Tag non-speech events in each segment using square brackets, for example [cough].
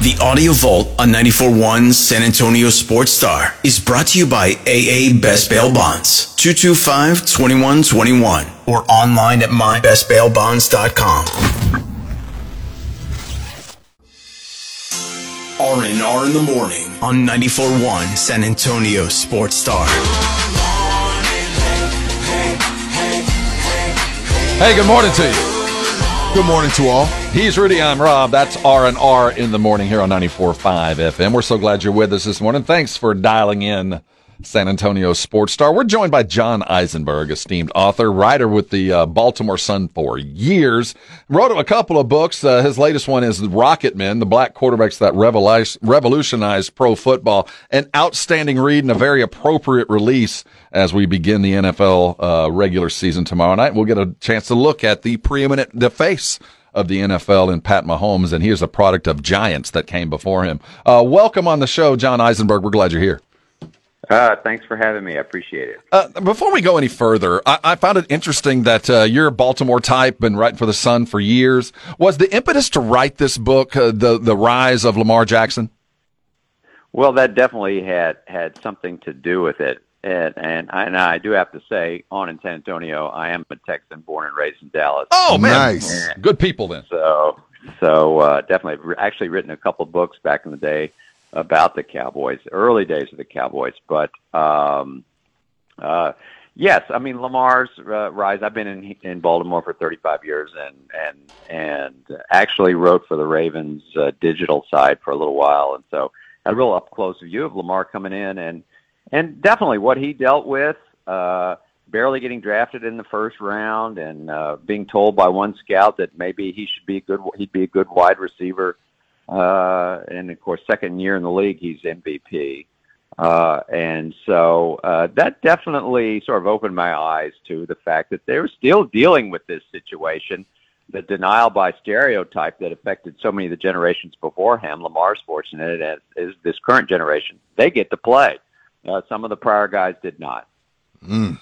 The Audio Vault on 94.1 San Antonio Sports Star is brought to you by AA Best Bail Bonds, 225-2121, or online at mybestbailbonds.com. R&R in the morning on 94.1 San Antonio Sports Star. Hey, good morning to you. Good morning to all. He's Rudy. I'm Rob. That's R and R in the morning here on 94.5 FM. We're so glad you're with us this morning. Thanks for dialing in San Antonio Sports Star. We're joined by John Eisenberg, esteemed author, writer with the uh, Baltimore Sun for years. Wrote a couple of books. Uh, his latest one is Rocket Men, the black quarterbacks that revolutionized pro football. An outstanding read and a very appropriate release as we begin the NFL uh, regular season tomorrow night. We'll get a chance to look at the preeminent, the face of the NFL in Pat Mahomes, and he is a product of giants that came before him. Uh, welcome on the show, John Eisenberg. We're glad you're here. Uh, thanks for having me. I appreciate it. Uh, before we go any further, I, I found it interesting that uh, you're a Baltimore type, been writing for the Sun for years. Was the impetus to write this book uh, the the rise of Lamar Jackson? Well, that definitely had had something to do with it. And, and I, and I do have to say, on in San Antonio, I am a Texan, born and raised in Dallas. Oh man, nice, and good people then. So, so uh, definitely, actually written a couple of books back in the day about the Cowboys, early days of the Cowboys. But um, uh, yes, I mean Lamar's uh, rise. I've been in in Baltimore for 35 years, and and and actually wrote for the Ravens uh, digital side for a little while, and so had a real up close view of Lamar coming in, and and definitely what he dealt with. Uh, barely getting drafted in the first round and uh, being told by one scout that maybe he should be a good he'd be a good wide receiver uh, and of course, second year in the league, he's MVP. Uh, and so uh, that definitely sort of opened my eyes to the fact that they were still dealing with this situation, the denial by stereotype that affected so many of the generations before him. Lamar's fortunate as is this current generation; they get to play. Uh, some of the prior guys did not. Mm.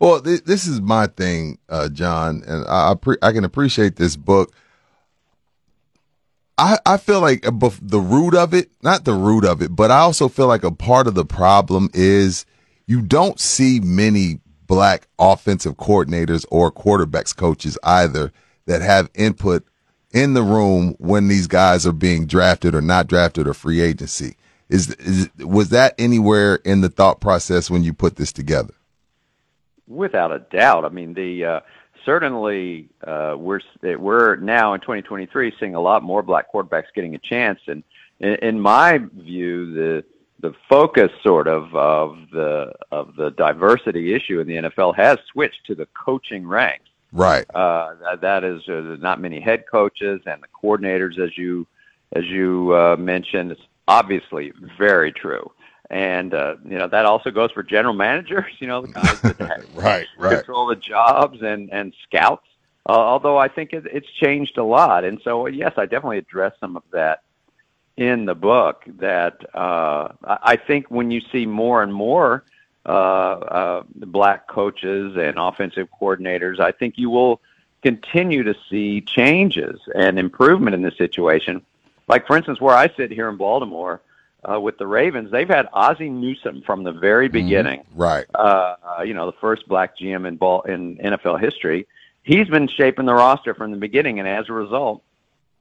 Well, th- this is my thing, uh, John, and I, pre- I can appreciate this book I, I feel like the root of it, not the root of it, but I also feel like a part of the problem is you don't see many black offensive coordinators or quarterbacks coaches either that have input in the room when these guys are being drafted or not drafted or free agency. Is, is was that anywhere in the thought process when you put this together? Without a doubt. I mean, the uh, certainly uh, we're we're now in 2023 seeing a lot more black quarterbacks getting a chance, and in, in my view, the the focus sort of of the of the diversity issue in the NFL has switched to the coaching ranks. Right. Uh, that, that is uh, not many head coaches and the coordinators, as you as you uh, mentioned. It's obviously very true and uh, you know that also goes for general managers. [laughs] You know, the guys that [laughs] right, right. control the jobs and and scouts. Uh, although I think it, it's changed a lot, and so yes, I definitely address some of that in the book. That uh, I think when you see more and more uh, uh, black coaches and offensive coordinators, I think you will continue to see changes and improvement in the situation. Like for instance, where I sit here in Baltimore uh, with the Ravens, they've had Ozzie Newsome from the very mm-hmm. beginning. Mm-hmm. Right. Uh, you know, the first black GM in ball in NFL history. He's been shaping the roster from the beginning, and as a result,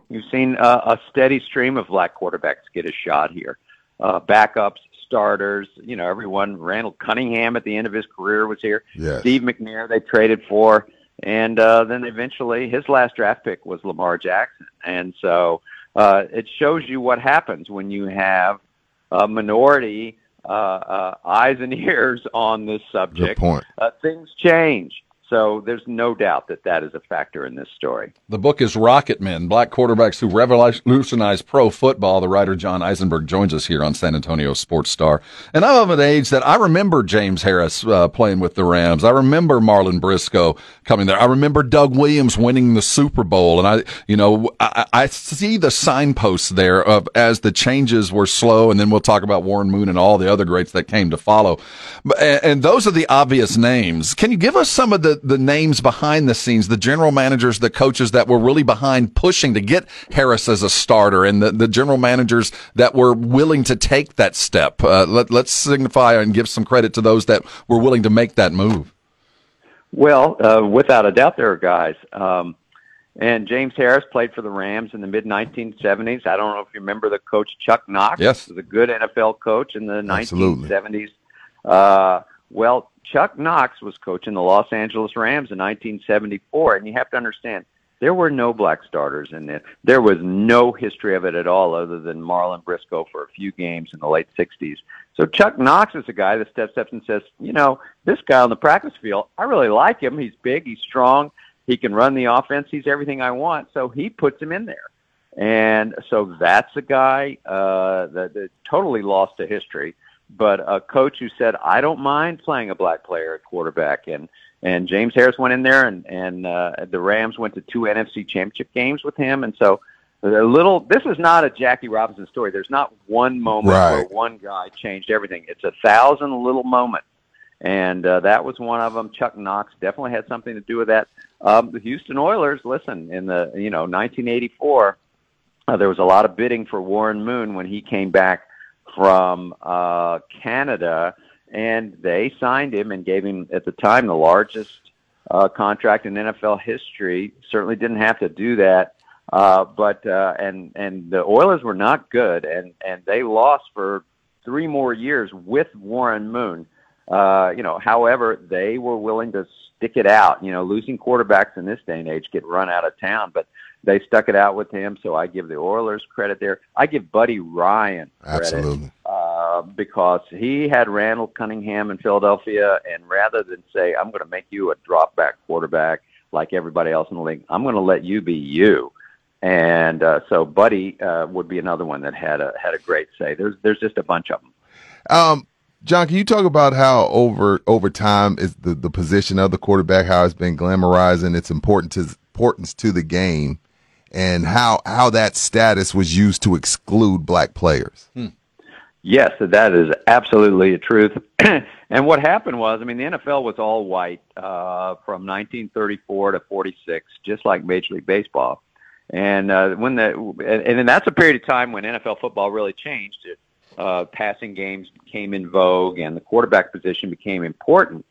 you've seen uh, a steady stream of black quarterbacks get a shot here. Uh, backups, starters, you know, everyone. Randall Cunningham at the end of his career was here. Yes. Steve McNair they traded for, and uh, then eventually his last draft pick was Lamar Jackson, and so uh, it shows you what happens when you have uh, minority uh, uh, eyes and [laughs] ears on this subject, uh, things change. So there's no doubt that that is a factor in this story. The book is Rocket Men, Black Quarterbacks Who Revolutionized Pro Football. The writer John Eisenberg joins us here on San Antonio Sports Star. And I'm of an age that I remember James Harris uh, playing with the Rams. I remember Marlin Briscoe coming there. I remember Doug Williams winning the Super Bowl. And I, you know, I, I see the signposts there of as the changes were slow. And then we'll talk about Warren Moon and all the other greats that came to follow. And, and those are the obvious names. Can you give us some of the the, the names behind the scenes, the general managers, the coaches that were really behind pushing to get Harris as a starter and the, the general managers that were willing to take that step. Uh, let, let's signify and give some credit to those that were willing to make that move. Well, uh, without a doubt, there are guys. Um, and James Harris played for the Rams in the mid 1970s. I don't know if you remember the coach Chuck Knox. Yes, was a good NFL coach in the Absolutely. 1970s. Uh, well, Chuck Knox was coaching the Los Angeles Rams in 1974, and you have to understand there were no black starters in it. There was no history of it at all, other than Marlin Briscoe for a few games in the late 60s. So Chuck Knox is a guy that steps up and says, you know, this guy on the practice field, I really like him. He's big, he's strong, he can run the offense, he's everything I want. So he puts him in there. And so that's a guy uh, that, that totally lost to history but a coach who said, "I don't mind playing a black player at quarterback," and and James Harris went in there, and and uh, the Rams went to two NFC Championship games with him, and so a little. This is not a Jackie Robinson story. There's not one moment right. where one guy changed everything. It's a thousand little moments, and uh, that was one of them. Chuck Knox definitely had something to do with that. Um, the Houston Oilers, listen, in the you know 1984, uh, there was a lot of bidding for Warren Moon when he came back from uh, Canada, and they signed him and gave him at the time the largest uh, contract in NFL history. Certainly didn't have to do that, uh, but uh, and and the Oilers were not good, and and they lost for three more years with Warren Moon. Uh, you know, however, they were willing to stick it out. You know, losing quarterbacks in this day and age get run out of town, but they stuck it out with him. So I give the Oilers credit there. I give Buddy Ryan credit Absolutely. Uh, because he had Randall Cunningham in Philadelphia, and rather than say I'm going to make you a drop back quarterback like everybody else in the league, I'm going to let you be you. And uh, so Buddy uh, would be another one that had a had a great say. There's there's just a bunch of them. Um, John, can you talk about how over over time is the, the position of the quarterback, how it's been glamorized and its importance to, importance to the game, and how how that status was used to exclude black players? Hmm. Yes, that is absolutely a truth. [clears throat] and what happened was, I mean, the NFL was all white uh, from 1934 to 46, just like Major League Baseball. And uh, when the and, and that's a period of time when NFL football really changed. It uh, passing games came in vogue and the quarterback position became important.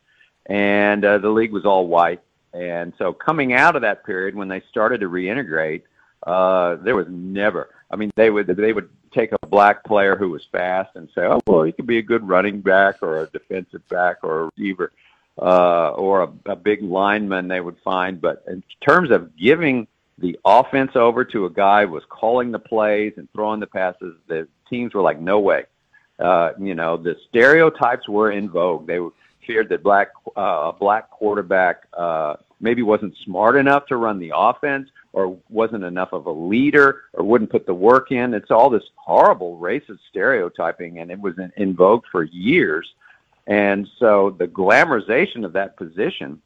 And uh, the league was all white. And so coming out of that period when they started to reintegrate, uh, there was never, I mean, they would, they would take a black player who was fast and say, oh, well, he could be a good running back or a defensive back or a receiver, uh, or a, a big lineman they would find. But in terms of giving the offense over to a guy who was calling the plays and throwing the passes, the teams were like, no way. Uh, you know, the stereotypes were in vogue. They feared that black uh, a black quarterback uh, maybe wasn't smart enough to run the offense, or wasn't enough of a leader, or wouldn't put the work in. It's all this horrible racist stereotyping, and it was in, in vogue for years. And so the glamorization of that position,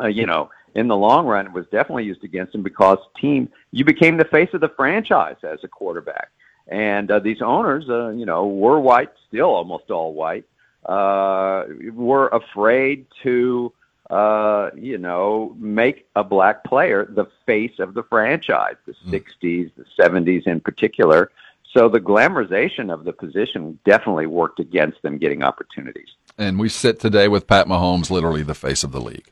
uh, you know, in the long run, was definitely used against him because team you became the face of the franchise as a quarterback. And uh, these owners, uh, you know, were white, still almost all white, uh, were afraid to, uh, you know, make a black player the face of the franchise, the mm. 60s, the 70s in particular. So the glamorization of the position definitely worked against them getting opportunities. And we sit today with Pat Mahomes, literally the face of the league.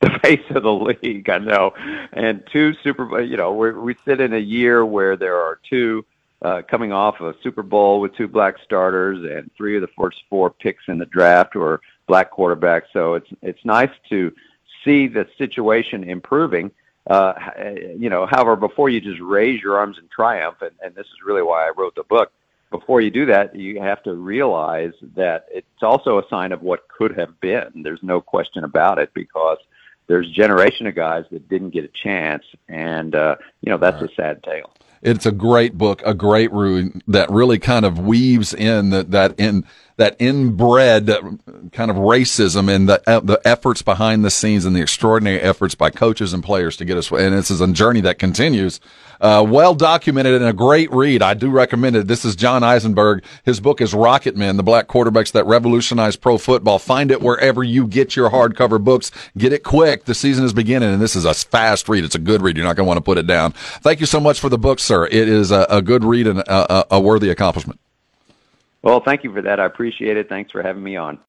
The [laughs] face of the league, I know. And two Super, you know, we we sit in a year where there are two uh, coming off a Super Bowl with two black starters and three of the first four picks in the draft were black quarterbacks. So it's it's nice to see the situation improving. Uh, you know, however, before you just raise your arms in triumph, and, and this is really why I wrote the book. Before you do that, you have to realize that it's also a sign of what could have been. There's no question about it because there's a generation of guys that didn't get a chance, and uh, you know that's right. a sad tale. It's a great book, a great read that really kind of weaves in that, that in that inbred kind of racism and the uh, the efforts behind the scenes and the extraordinary efforts by coaches and players to get us. And this is a journey that continues. Uh, well documented and a great read. I do recommend it. This is John Eisenberg. His book is Rocket Men, the black quarterbacks that revolutionized pro football. Find it wherever you get your hardcover books. Get it quick. The season is beginning and this is a fast read. It's a good read. You're not going to want to put it down. Thank you so much for the book, sir. It is a, a good read and a, a worthy accomplishment. Well, thank you for that. I appreciate it. Thanks for having me on.